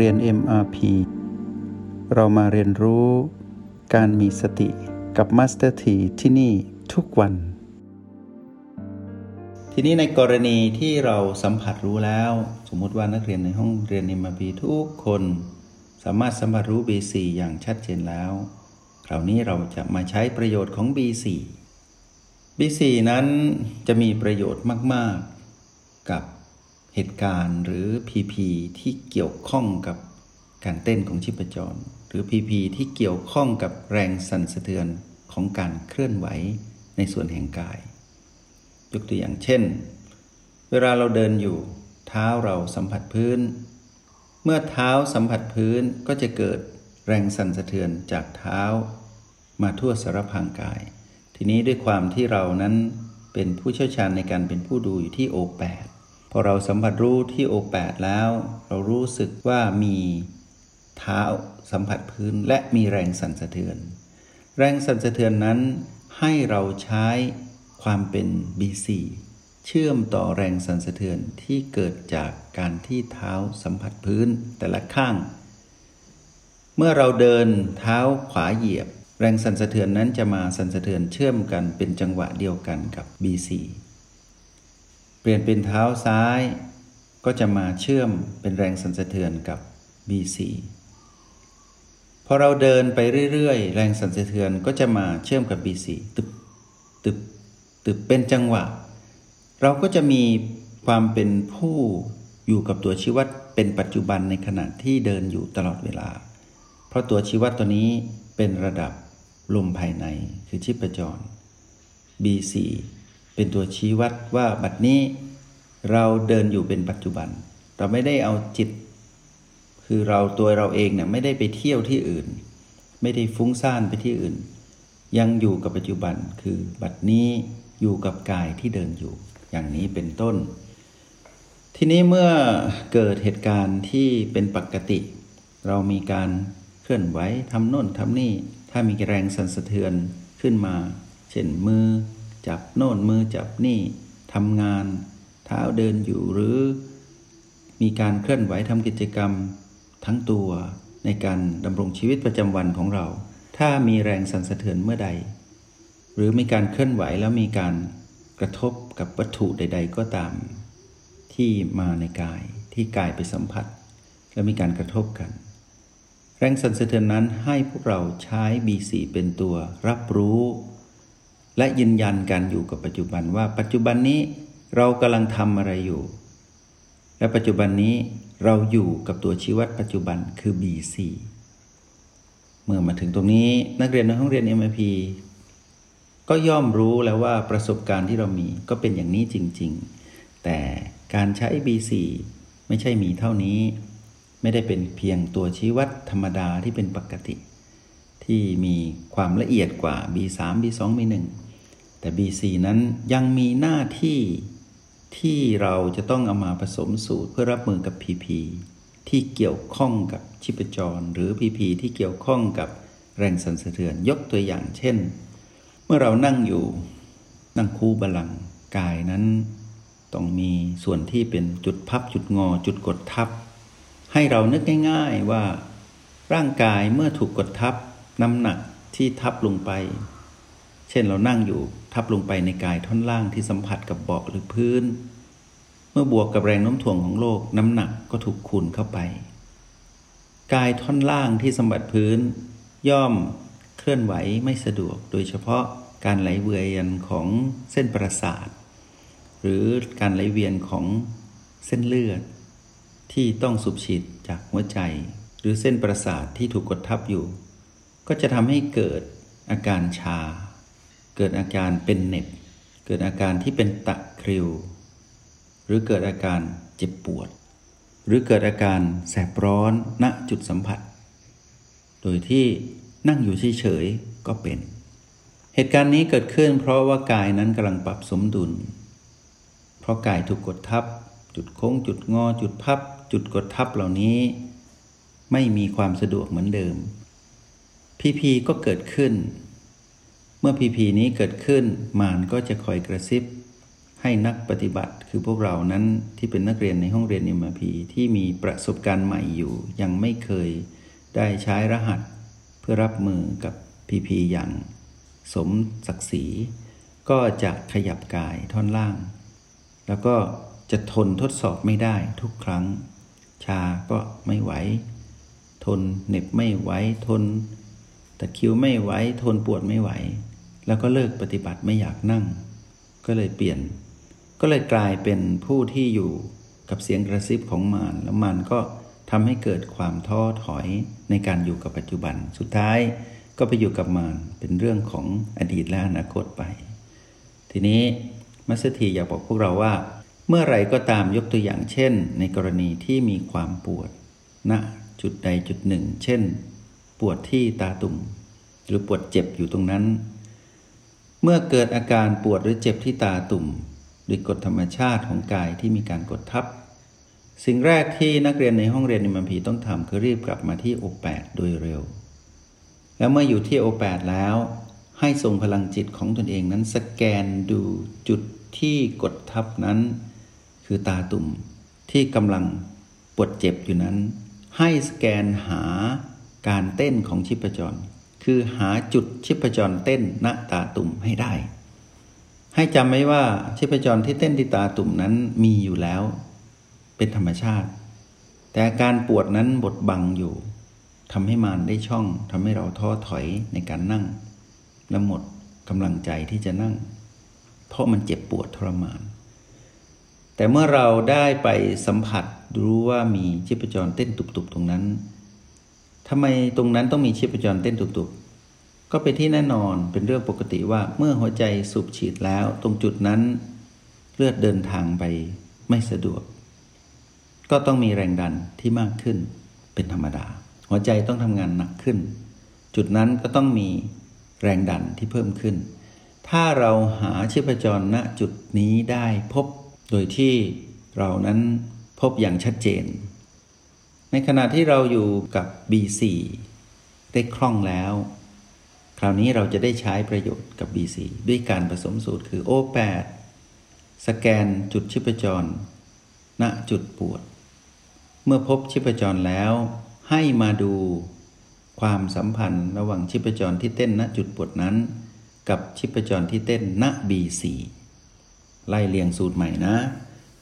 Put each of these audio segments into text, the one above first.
เรียน MRP เรามาเรียนรู้การมีสติกับ Master T ที่ที่นี่ทุกวัน ทีนี้ในกรณีที่เราสัมผัสรู้แล้ว สมมุติว่านักเรียนในห้องเรียน MRP ทุกคน สามารถสัมผัสรู้ B4 อย่างชัดเจนแล้ว คราวนี้เราจะมาใช้ประโยชน์ของ B4 B4 นั้นจะมีประโยชน์มาก ๆ กับ เหตุการณ์หรือ PP ที่เกี่ยวข้องกับการเต้นของชีพจร หรือ PP ที่เกี่ยวข้องกับแรงสั่นสะเทือนของการเคลื่อนไหวในส่วนแห่งกาย ยกตัวอย่างเช่น เวลาเราเดินอยู่ เท้าเราสัมผัสพื้น เมื่อเท้าสัมผัสพื้นก็จะเกิดแรงสั่นสะเทือนจากเท้า มาทั่วสารพางกาย ทีนี้ด้วยความที่เรานั้นเป็นผู้เชี่ยวชาญในการเป็นผู้ดูอยู่ที่โอแปด พอเราสัมผัสรู้ที่โอแปดแล้ว เรารู้สึกว่ามีเท้าสัมผัสพื้นและมีแรงสั่นสะเทือน แรงสั่นสะเทือนนั้น ให้เราใช้ความเป็น BC เชื่อมต่อแรงสั่นสะเทือนที่เกิดจากการที่เท้าสัมผัสพื้นแต่ละข้าง เมื่อเราเดินเท้าขวาเหยียบ แรงสั่นสะเทือนนั้นจะมาสั่นสะเทือนเชื่อมกันเป็นจังหวะเดียวกันกับ BC เปลี่ยนเป็นเท้าซ้าย ก็จะมาเชื่อมเป็นแรงสั่นสะเทือนกับ BC พอเราเดินไปเรื่อยๆ แรงสั่นสะเทือนก็จะมาเชื่อมกับ BC ตึบตึบตึบเป็นจังหวะ เราก็จะมีความเป็นผู้อยู่กับตัวชี้วัดเป็นปัจจุบันในขณะที่เดินอยู่ตลอดเวลา เพราะตัวชี้วัดตัวนี้เป็นระดับลมภายในคือชีพจร B4 เป็นตัวชี้วัดว่าบัดนี้เราเดินอยู่เป็นปัจจุบัน เราไม่ได้เอาจิต คือเราตัวเราเองเนี่ยไม่ได้ไปเที่ยวที่อื่น ไม่ได้ฟุ้งซ่านไปที่อื่น ยังอยู่กับปัจจุบันคือบัดนี้อยู่กับกายที่เดินอยู่ อย่างนี้เป็นต้น ทีนี้เมื่อเกิดเหตุการณ์ที่เป็นปกติ เรามีการเคลื่อนไหวทำโน่นทำนี่ถ้ามีแรงสั่นสะเทือนขึ้นมา เช่นมือ จับโน่นมือจับนี่ทำงาน เท้าเดินอยู่หรือ มีการเคลื่อนไหวทำกิจกรรม ทั้งตัวในการดำรงชีวิตประจำวันของเรา ถ้ามีแรงสั่นสะเทือนเมื่อใด หรือมีการเคลื่อนไหวแล้วมีการกระทบกับวัตถุใด ๆ ก็ตาม ที่มาในกายที่กายไปสัมผัส แล้วมีการกระทบกัน แรงสั่นสะเทือนนั้นให้พวกเราใช้ B4 เป็นตัวรับรู้ และยืนยันการอยู่กับปัจจุบันว่าปัจจุบันนี้เรากำลังทำอะไรอยู่ และปัจจุบันนี้เราอยู่กับตัวชี้วัดปัจจุบันคือ B4 เมื่อมาถึงตรงนี้นักเรียนในห้องเรียน MIP ก็ย่อมรู้แล้วว่าประสบการณ์ที่เรามีก็เป็นอย่างนี้จริง ๆ แต่การใช้ B4 ไม่ใช่มีเท่านี้ ไม่ได้เป็นเพียงตัวชี้วัดธรรมดาที่เป็นปกติ ที่มีความละเอียดกว่า B3 B2 B1 แต่ BC นั้นยังมีหน้าที่ที่เราจะต้องเอามาผสมสูตรเพื่อรับมือกับ PP ที่เกี่ยวข้องกับชิปจร หรือ PP ที่เกี่ยวข้องกับแรงสั่นสะเทือนยกตัวอย่างเช่น เมื่อเรานั่งอยู่นั่งคู่บาลังกายนั้นต้องมีส่วนที่เป็นจุดพับจุดงอจุดกดทับ ให้เรานึกง่าย ๆว่าร่างกายเมื่อถูกกดทับน้ำหนักที่ทับลงไป เช่นเรานั่งอยู่ทับลงไปในกายท่อนล่างที่สัมผัสกับเบาะหรือพื้น เมื่อบวกกับแรงโน้มถ่วงของโลกน้ำหนักก็ถูกคูณเข้าไป กายท่อนล่างที่สัมผัสพื้น ย่อมเคลื่อนไหวไม่สะดวก โดยเฉพาะการไหลเวียนของเส้นประสาท หรือการไหลเวียนของเส้นเลือด ที่ต้องสูบฉีดจากหัวใจ หรือเส้นประสาทที่ถูกกดทับอยู่ ก็จะทำให้เกิดอาการชา เกิดอาการเป็นเน็บ เกิดอาการที่เป็นตะคริว หรือเกิดอาการเจ็บปวด หรือเกิดอาการแสบร้อนณจุดสัมผัส โดยที่นั่งอยู่เฉยๆก็เป็น เหตุการณ์นี้เกิดขึ้น เพราะว่ากายนั้นกำลังปรับสมดุล เพราะกายถูกกดทับ จุดโค้ง จุดงอ จุดพับ จุดกดทับเหล่านี้ ไม่มีความสะดวกเหมือนเดิม พีพีก็เกิดขึ้น มื่อพีพีนี้เกิดขึ้นมารก็จะคอยกระซิบ ให้นักปฏิบัติคือพวกเรานั้นที่เป็นนักเรียนในห้องเรียน MRP ที่มีประสบการณ์ใหม่อยู่ ยังไม่เคยได้ใช้รหัส เพื่อรับมือกับ PP อย่างสมศักดิ์ศรีก็จะขยับกายท่อนล่าง แล้วก็จะทนทดสอบไม่ได้ทุกครั้ง ชาก็ไม่ไหว ทนเหน็บไม่ไหวทนตะคิวไม่ไหวทนปวดไม่ไหว แล้วก็เลิกปฏิบัติไม่อยากนั่ง ก็เลยเปลี่ยน ก็เลยกลายเป็นผู้ที่อยู่กับเสียงกระซิบของมารแล้วมารก็ทำให้เกิดความท้อถอยในการอยู่กับปัจจุบัน สุดท้ายก็ไปอยู่กับมารเป็นเรื่องของอดีตและอนาคตไป ทีนี้มัสถีอยากบอกพวกเราว่า เมื่อไรก็ตามยกตัวอย่างเช่น ในกรณีที่มีความปวดณนะจุดใดจุดหนึ่ง เช่น ปวดที่ตาตุ่มหรือปวดเจ็บอยู่ตรงนั้น เมื่อเกิดอาการปวดหรือเจ็บที่ตาตุ่มด้วยกฎธรรมชาติของกายที่มีการกดทับ สิ่งแรกที่นักเรียนในห้องเรียนในมัมพีต้องทำคือรีบกลับมาที่โอแปดโดยเร็ว แล้วเมื่ออยู่ที่โอแปดแล้ว ให้ส่งพลังจิตของตนเองนั้นสแกนดูจุดที่กดทับนั้น คือตาตุ่มที่กำลังปวดเจ็บอยู่นั้น ให้สแกนหาการเต้นของชิปจร คือหาจุดชิปจรเต้นณตาตุ่มให้ได้ ให้จำไว้ว่าชิปจรที่เต้นที่ตาตุ่มนั้นมีอยู่แล้ว เป็นธรรมชาติ แต่การปวดนั้นบดบังอยู่ทำให้มานได้ช่องทำให้เราท้อถอยในการนั่ง และหมดกำลังใจที่จะนั่ง เพราะมันเจ็บปวดทรมาน แต่เมื่อเราได้ไปสัมผัสรู้ว่ามีชีพจรเต้นตุบๆตรงนั้น ทำไมตรงนั้นต้องมีชีพจรเต้นตุบๆ ก็เป็นที่แน่นอนเป็นเรื่องปกติว่าเมื่อหัวใจสูบฉีดแล้ว ตรงจุดนั้น เลือดเดินทางไปไม่สะดวก ก็ต้องมีแรงดันที่มากขึ้นเป็นธรรมดา หัวใจต้องทำงานหนักขึ้น จุดนั้นก็ต้องมีแรงดันที่เพิ่มขึ้น ถ้าเราหาชีพจรณจุดนี้ได้พบโดยที่เรานั้นพบอย่างชัดเจน ในขณะที่เราอยู่กับ B4 ได้คล่องแล้ว คราวนี้เราจะได้ใช้ประโยชน์กับ B4 ด้วยการผสมสูตรคือ O8 สแกนจุดชิพจร ณ จุดปวด เมื่อพบชิพจรแล้ว ให้มาดูความสัมพันธ์ระหว่างชิพจรที่เต้นณจุดปวดนั้น กับชิพจรที่เต้นณ B4 ไล่เรียงสูตรใหม่นะ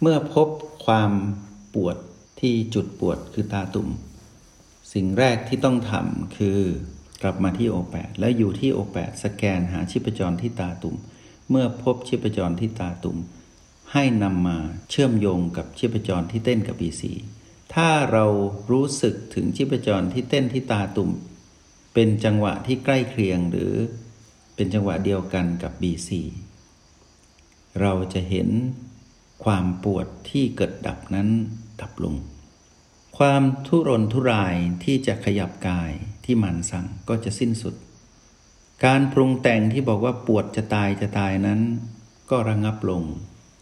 เมื่อพบความปวด ที่จุดปวดคือตาตุ่ม สิ่งแรกที่ต้องทำคือกลับมาที่โอแปดแล้วอยู่ที่โอแปดสแกนหาชิพจรที่ตาตุ่ม เมื่อพบชิพจรที่ตาตุ่ม ให้นำมาเชื่อมโยงกับชิพจรที่เต้นกับ B4 ถ้าเรารู้สึกถึงชิพจรที่เต้นที่ตาตุ่ม เป็นจังหวะที่ใกล้เคียงหรือเป็นจังหวะเดียวกันกับ B4 เราจะเห็นความปวดที่เกิดดับนั้นดับลง ความทุรนทุรายที่จะขยับกายที่มันสั่งก็จะสิ้นสุด การปรุงแต่งที่บอกว่าปวดจะตายจะตายนั้น ก็ระงับลง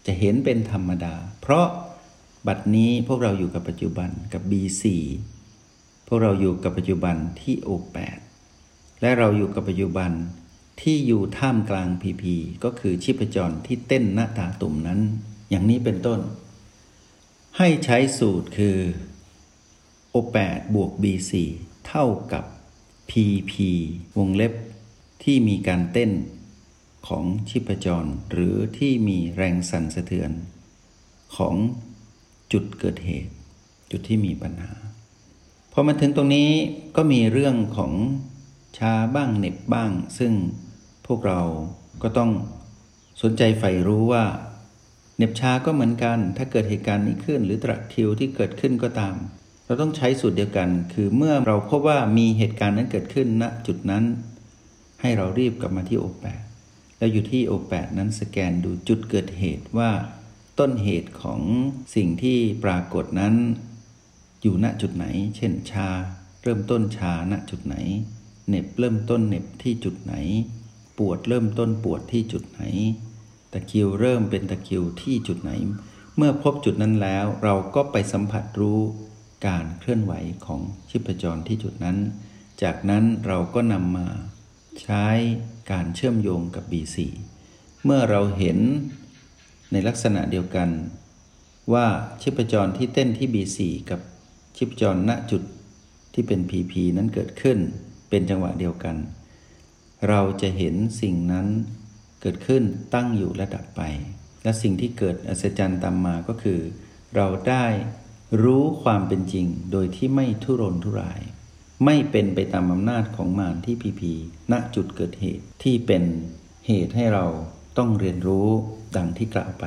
จะเห็นเป็นธรรมดา เพราะบัดนี้พวกเราอยู่กับปัจจุบันกับ B4 พวกเราอยู่กับปัจจุบันที่ O8 และเราอยู่กับปัจจุบันที่อยู่ท่ามกลางพีพีก็คือชีพจรที่เต้นหน้าตาตุ่มนั้น อย่างนี้เป็นต้น ให้ใช้สูตรคือ O8 บวก B4 เท่ากับ PP วงเล็บ ที่มีการเต้นของชีพจร หรือที่มีแรงสั่นสะเทือน ของจุดเกิดเหตุ จุดที่มีปัญหาพอมาถึงตรงนี้ก็มีเรื่องของชาบ้างเหน็บบ้าง ซึ่งพวกเราก็ต้องสนใจใฝ่รู้ว่าเหน็บชาก็เหมือนกัน ถ้าเกิดเหตุการณ์นี้ขึ้น หรือตรัทิวที่เกิดขึ้นก็ตาม เราต้องใช้สูตรเดียวกัน คือเมื่อเราพบว่ามีเหตุการณ์นั้นเกิดขึ้นณจุดนั้น ให้เรารีบกลับมาที่โอแปดแล้วอยู่ที่โอแปดนั้นสแกนดูจุดเกิดเหตุว่า ต้นเหตุของสิ่งที่ปรากฏนั้น อยู่ณจุดไหน เช่นชา เริ่มต้นชาณจุดไหนเหน็บเริ่มต้นเหน็บที่จุดไหน ปวดเริ่มต้นปวดที่จุดไหน ตะคิวเริ่มเป็นตะคิวที่จุดไหน เมื่อพบจุดนั้นแล้ว เราก็ไปสัมผัสรู้ การเคลื่อนไหวของชิพจรที่จุดนั้น จากนั้นเราก็นำมาใช้การเชื่อมโยงกับ B4 เมื่อเราเห็นในลักษณะเดียวกัน ว่าชีพจรที่เต้นที่ B4 กับชีพจรณจุดที่เป็น PP นั้นเกิดขึ้น เป็นจังหวะเดียวกัน เราจะเห็นสิ่งนั้นเกิดขึ้นตั้งอยู่ระดับไป และสิ่งที่เกิดอัศจรรย์ตามมาก็คือ เราได้ รู้ความเป็นจริงโดยที่ไม่ทุรนทุราย ไม่เป็นไปตามอำนาจของมารที่พีพีณจุดเกิดเหตุที่เป็นเหตุให้เราต้องเรียนรู้ดังที่กล่าวไป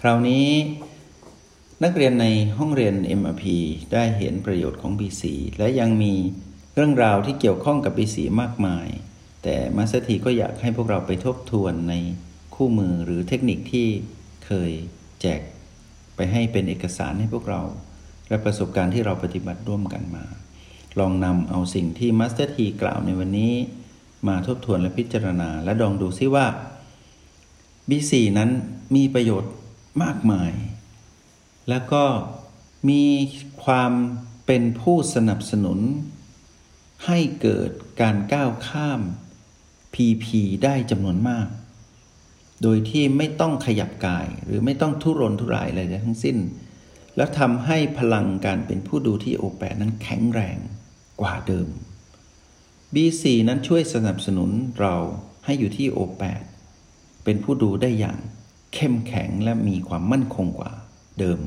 คราวนี้ นักเรียนในห้องเรียน MRP ได้เห็นประโยชน์ของ B4 และยังมีเรื่องราวที่เกี่ยวข้องกับ B4 มากมาย แต่ Master T ก็อยากให้พวกเราไปทบทวนในคู่มือหรือเทคนิคที่เคยแจกไปให้เป็นเอกสารให้พวกเรา และประสบการณ์ที่เราปฏิบัติร่วมกันมา ลองนำเอาสิ่งที่ Master T กล่าวในวันนี้ มาทบทวนและพิจารณา และลองดูซิว่า B4 นั้นมีประโยชน์มากมาย แล้วก็มีความเป็นผู้สนับสนุน ให้เกิดการก้าวข้าม PP ได้จำนวนมาก โดยที่ไม่ต้องขยับกายหรือไม่ต้องทุรนทุรายอะไรทั้งสิ้น แล้วทำให้พลังการเป็นผู้ดูที่โอแปนั้นแข็งแรงกว่าเดิม B4 นั้นช่วยสนับสนุนเราให้อยู่ที่โอแปเป็นผู้ดูได้อย่างเข้มแข็งและมีความมั่นคงกว่าเดิม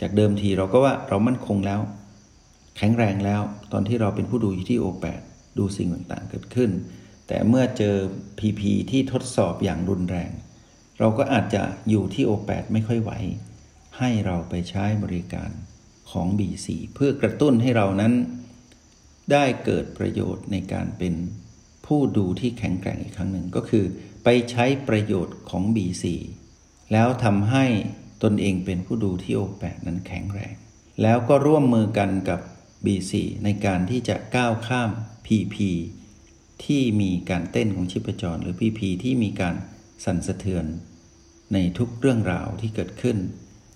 จากเดิมทีเราก็ว่าเรามั่นคงแล้ว แข็งแรงแล้วตอนที่เราเป็นผู้ดูอยู่ที่โอแปดูสิ่งต่างๆเกิดขึ้น แต่เมื่อเจอ PP ที่ทดสอบอย่างรุนแรง เราก็อาจจะอยู่ที่โอแปดไม่ค่อยไหว ให้เราไปใช้บริการของ B4 เพื่อกระตุ้นให้เรานั้น ได้เกิดประโยชน์ในการเป็นผู้ดูที่แข็งแกร่งอีกครั้งหนึ่งก็คือ ไปใช้ประโยชน์ของ B4 แล้วทำให้ตนเองเป็นผู้ดูที่โอแปนั้นแข็งแรง แล้วก็ร่วมมือกันกับ B4 ในการที่จะก้าวข้าม PP ที่มีการเต้นของชีพจร หรือ PP ที่มีการสั่นสะเทือน ในทุกเรื่องราวที่เกิดขึ้น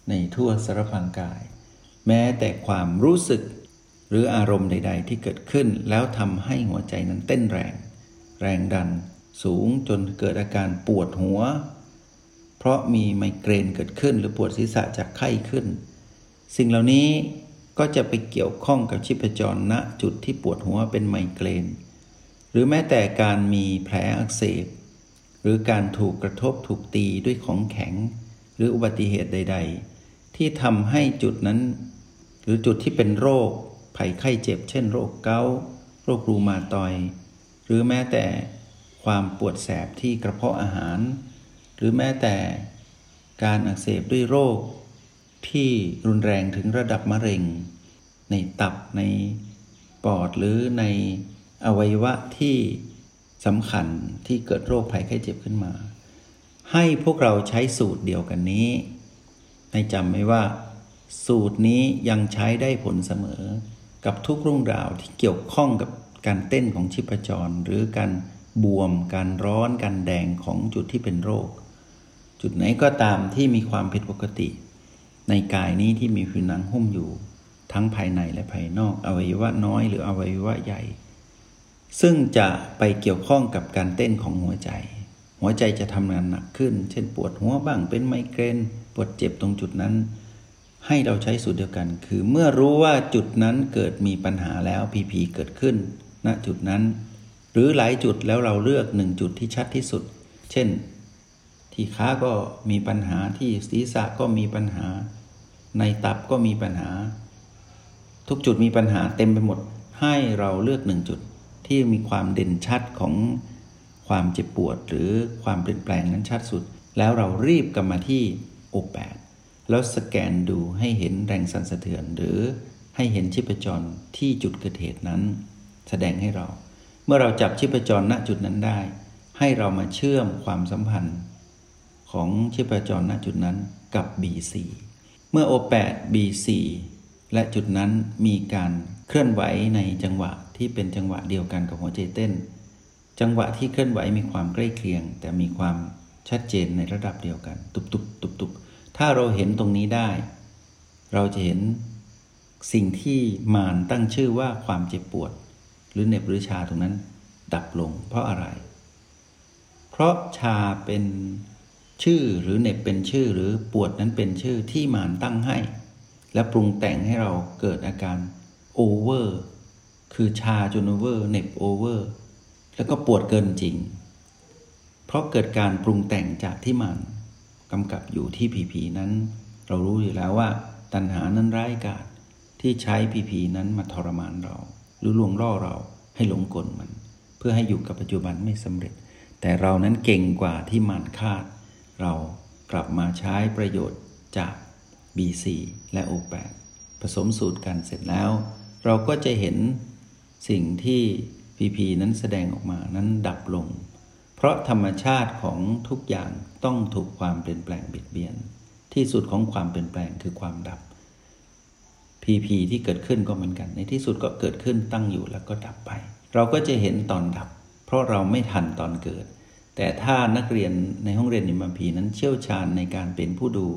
ในทั่วสารพังกาย แม้แต่ความรู้สึกหรืออารมณ์ใด ๆ ที่เกิดขึ้นแล้วทำให้หัวใจนั้นเต้นแรง แรงดันสูงจนเกิดอาการปวดหัว เพราะมีไมเกรนเกิดขึ้น หรือปวดศีรษะจากไข้ขึ้น สิ่งเหล่านี้ก็จะไปเกี่ยวข้องกับชีพจรณจุดที่ปวดหัวเป็นไมเกรน หรือแม้แต่การมีแผลอักเสบ หรือการถูกกระทบถูกตีด้วยของแข็ง หรืออุบัติเหตุใด ๆ ที่ทำให้จุดนั้น หรือจุดที่เป็นโรคภัยไข้เจ็บ เช่น โรคเกาต์โรครูมาตอย หรือแม้แต่ความปวดแสบที่กระเพาะอาหาร หรือแม้แต่การอักเสบด้วยโรค ที่รุนแรงถึงระดับมะเร็ง ในตับในปอดหรือในอวัยวะที่สำคัญที่เกิดโรคภัยไข้เจ็บขึ้นมา ให้พวกเราใช้สูตรเดียวกันนี้ ให้จำไว้ว่า สูตรนี้ยังใช้ได้ผลเสมอ กับทุกรุ่งราวที่เกี่ยวข้องกับการเต้นของชีพจร หรือการบวม การร้อน การแดงของจุดที่เป็นโรค จุดไหนก็ตามที่มีความผิดปกติ ในกายนี้ที่มีผิวหนังหุ้มอยู่ ทั้งภายในและภายนอกอวัยวะน้อยหรืออวัยวะใหญ่ ซึ่งจะไปเกี่ยวข้องกับการเต้นของหัวใจ หัวใจจะทำงานหนักขึ้น เช่นปวดหัวบ้างเป็นไมเกรน ปวดเจ็บตรงจุดนั้น ให้เราใช้สูตรเดียวกัน คือเมื่อรู้ว่าจุดนั้นเกิดมีปัญหาแล้วพีพีเกิดขึ้นณจุดนั้น หรือหลายจุดแล้วเราเลือกหนึ่งจุดที่ชัดที่สุด เช่น ที่ขาก็มีปัญหาที่ศีรษะก็มีปัญหา ในตับก็มีปัญหา ทุกจุดมีปัญหาเต็มไปหมดให้เราเลือกหนึ่งจุดที่มีความเด่นชัดของความเจ็บปวดหรือความเปลี่ยนแปลงนั้นชัดสุด แล้วเรารีบกลับมาที่ โอแปดแล้วสแกนดูให้เห็นแรงสั่นสะเทือน หรือให้เห็นชีพจรที่จุดเกิดเหตุนั้น แสดงให้เรา เมื่อเราจับชีพจรณจุดนั้นได้ ให้เรามาเชื่อมความสัมพันธ์ ของชีพจรณจุดนั้นกับ B4 เมื่อ O8 B4 และจุดนั้นมีการเคลื่อนไหวในจังหวะที่เป็นจังหวะเดียวกันกับหัวใจเต้น จังหวะที่เคลื่อนไหวมีความใกล้เคียง แต่มีความ ชัดเจนในระดับเดียวกัน ตุบตุบตุบตุบถ้าเราเห็นตรงนี้ได้ เราจะเห็นสิ่งที่มารตั้งชื่อว่าความเจ็บปวด หรือเหน็บหรือชาตรงนั้น ดับลง เพราะอะไร เพราะชาเป็นชื่อหรือเหน็บเป็นชื่อหรือปวดนั้นเป็นชื่อที่มานตั้งให้ และปรุงแต่งให้เราเกิดอาการโอเวอร์คือชาจนโอเวอร์เหน็บโอเวอร์แล้วก็ปวดเกินจริง เพราะเกิดการปรุงแต่งจากที่มันกำกับอยู่ที่ PP นั้น เรารู้อยู่แล้วว่า ตัณหานั้นร้ายกาจที่ใช้ PP นั้นมาทรมานเรา หรือลวงล่อเราให้หลงกลมัน เพื่อให้อยู่กับปัจจุบันไม่สำเร็จ แต่เรานั้นเก่งกว่าที่มันคาด เรากลับมาใช้ประโยชน์จาก B4 และ O8 ผสมสูตรกันเสร็จแล้ว เราก็จะเห็นสิ่งที่พีพีนั้นแสดงออกมานั้นดับลง เพราะธรรมชาติของทุกอย่างต้องถูกความเปลี่ยนแปลงบียดเบียน ที่สุดของความเปลี่ยนแปลงคือความดับพีพีที่เกิดขึ้นก็เหมือนกัน ในที่สุดก็เกิดขึ้นตั้งอยู่แล้วก็ดับไป เราก็จะเห็นตอนดับ เพราะเราไม่ทันตอนเกิด แต่ถ้านักเรียนในห้องเรียนนิมพีนั้นเชี่ยวชาญในการเป็นผู้ดู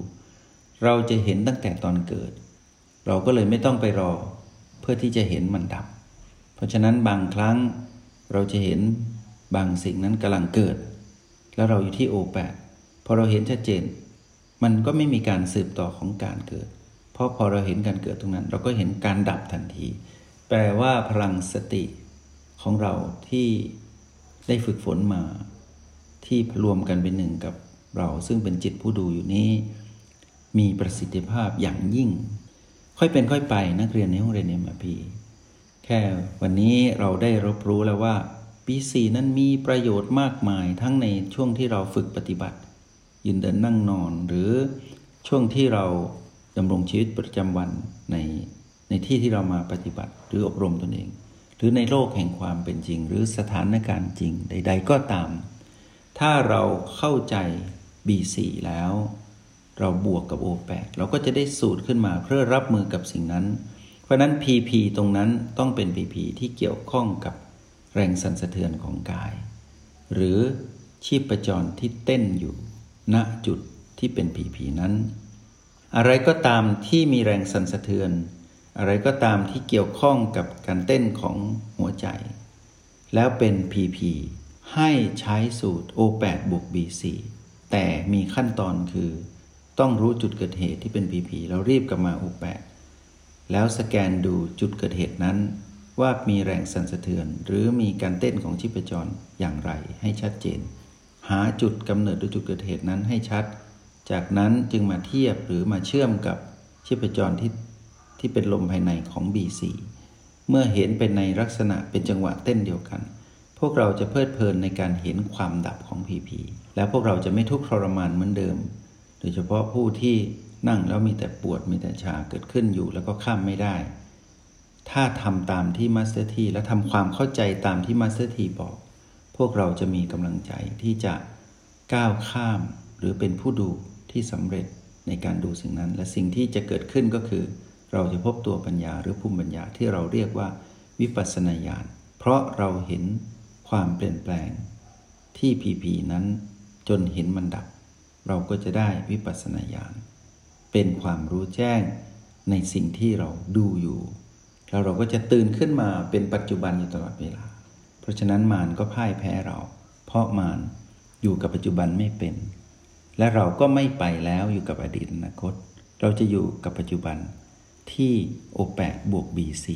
เราจะเห็นตั้งแต่ตอนเกิด เราก็เลยไม่ต้องไปรอ เพื่อที่จะเห็นมันดับ เพราะฉะนั้นบางครั้งเราจะเห็น บางสิ่งนั้นกำลังเกิด แล้วเราอยู่ที่โอแปดพอเราเห็นชัดเจน มันก็ไม่มีการสืบต่อของการเกิด เพราะพอเราเห็นการเกิดตรงนั้น เราก็เห็นการดับทันที แปลว่าพลังสติของเราที่ได้ฝึกฝนมา ที่รวมกันเป็นหนึ่งกับเราซึ่งเป็นจิตผู้ดูอยู่นี้ มีประสิทธิภาพอย่างยิ่ง ค่อยเป็นค่อยไปนักเรียนในห้องเรียนเอ็มพีแค่วันนี้เราได้รับรู้แล้วว่า ปีสี่นั้นมีประโยชน์มากมายทั้งในช่วงที่เราฝึกปฏิบัติ ยืนเดินนั่งนอนหรือช่วงที่เราดำรงชีวิตประจำวันในในที่ที่เรามาปฏิบัติหรืออบรมตนเอง หรือในโลกแห่งความเป็นจริง หรือสถานการณ์จริงใด ๆ ก็ตาม ถ้าเราเข้าใจ B4 แล้ว เราบวกกับ O8 เราก็จะได้สูตรขึ้นมาเพื่อรับมือกับสิ่งนั้น เพราะนั้น PP ตรงนั้นต้องเป็น PP ที่เกี่ยวข้องกับ แรงสั่นสะเทือนของกาย หรือชีพจรที่เต้นอยู่ณจุดที่เป็น PP นั้น อะไรก็ตามที่มีแรงสั่นสะเทือน อะไรก็ตามที่เกี่ยวข้องกับการเต้นของหัวใจ แล้วเป็น PP ให้ใช้สูตร O8 บวก B4 แต่มีขั้นตอนคือ ต้องรู้จุดเกิดเหตุที่เป็น PP เรารีบกลับมา O8 แล้วสแกนดูจุดเกิดเหตุนั้น ว่ามีแรงสั่นสะเทือน หรือมีการเต้นของชีพจรอย่างไรให้ชัดเจน หาจุดกำเนิดหรือจุดเกิดเหตุนั้นให้ชัด จากนั้นจึงมาเทียบหรือมาเชื่อมกับชีพจรที่ที่เป็นลมภายในของ B4 เมื่อเห็นเป็นในลักษณะเป็นจังหวะเต้นเดียวกัน พวกเราจะเพลิดเพลินในการเห็นความดับของ PP แล้วพวกเราจะไม่ทุกข์ทรมานเหมือนเดิม โดยเฉพาะผู้ที่นั่งแล้วมีแต่ปวดมีแต่ชาเกิดขึ้นอยู่แล้วก็ข้ามไม่ได้ ถ้าทำตามที่ Master T และทำความเข้าใจตามที่ Master T บอก พวกเราจะมีกำลังใจที่จะก้าวข้าม หรือเป็นผู้ดูที่สำเร็จในการดูสิ่งนั้น และสิ่งที่จะเกิดขึ้นก็คือ เราจะพบตัวปัญญาหรือภูมิปัญญาที่เราเรียกว่าวิปัสสนาญาณเพราะเราเห็นความเปลี่ยนแปลง ที่ PP นั้นจนเห็นมันดับ เราก็จะได้วิปัสสนาญาณเป็นความรู้แจ้งในสิ่งที่เราดูอยู่ แล้วเราก็จะตื่นขึ้นมาเป็นปัจจุบันอยู่ตลอดเวลา เพราะฉะนั้นมารก็พ่ายแพ้เรา เพราะมารอยู่กับปัจจุบันไม่เป็น และเราก็ไม่ไปแล้วอยู่กับอดีตอนาคต เราจะอยู่กับปัจจุบันที่โอแปดบวก B4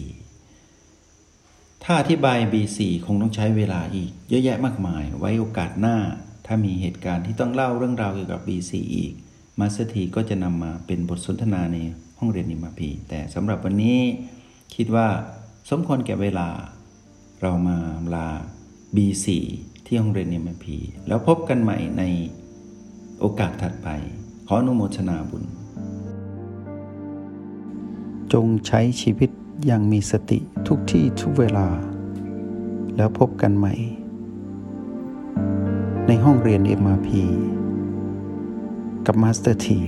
ถ้าอธิบาย B4 คงต้องใช้เวลาอีก เยอะแยะมากมาย ไว้โอกาสหน้า ถ้ามีเหตุการณ์ที่ต้องเล่าเรื่องราวเกี่ยวกับ B4 อีก มาสเตีก็จะนำมาเป็นบทสนทนาในห้องเรียนนิมาพีแต่สำหรับวันนี้ คิดว่าสมควรแก่เวลา เรามาลา B4 ที่ห้องเรียนนิมาพีแล้วพบกันใหม่ในโอกาสถัดไป ขออนุโมทนาบุญ จงใช้ชีวิตอย่างมีสติทุกที่ทุกเวลา แล้วพบกันใหม่ ในห้องเรียน MRP กับมาสเตอร์ที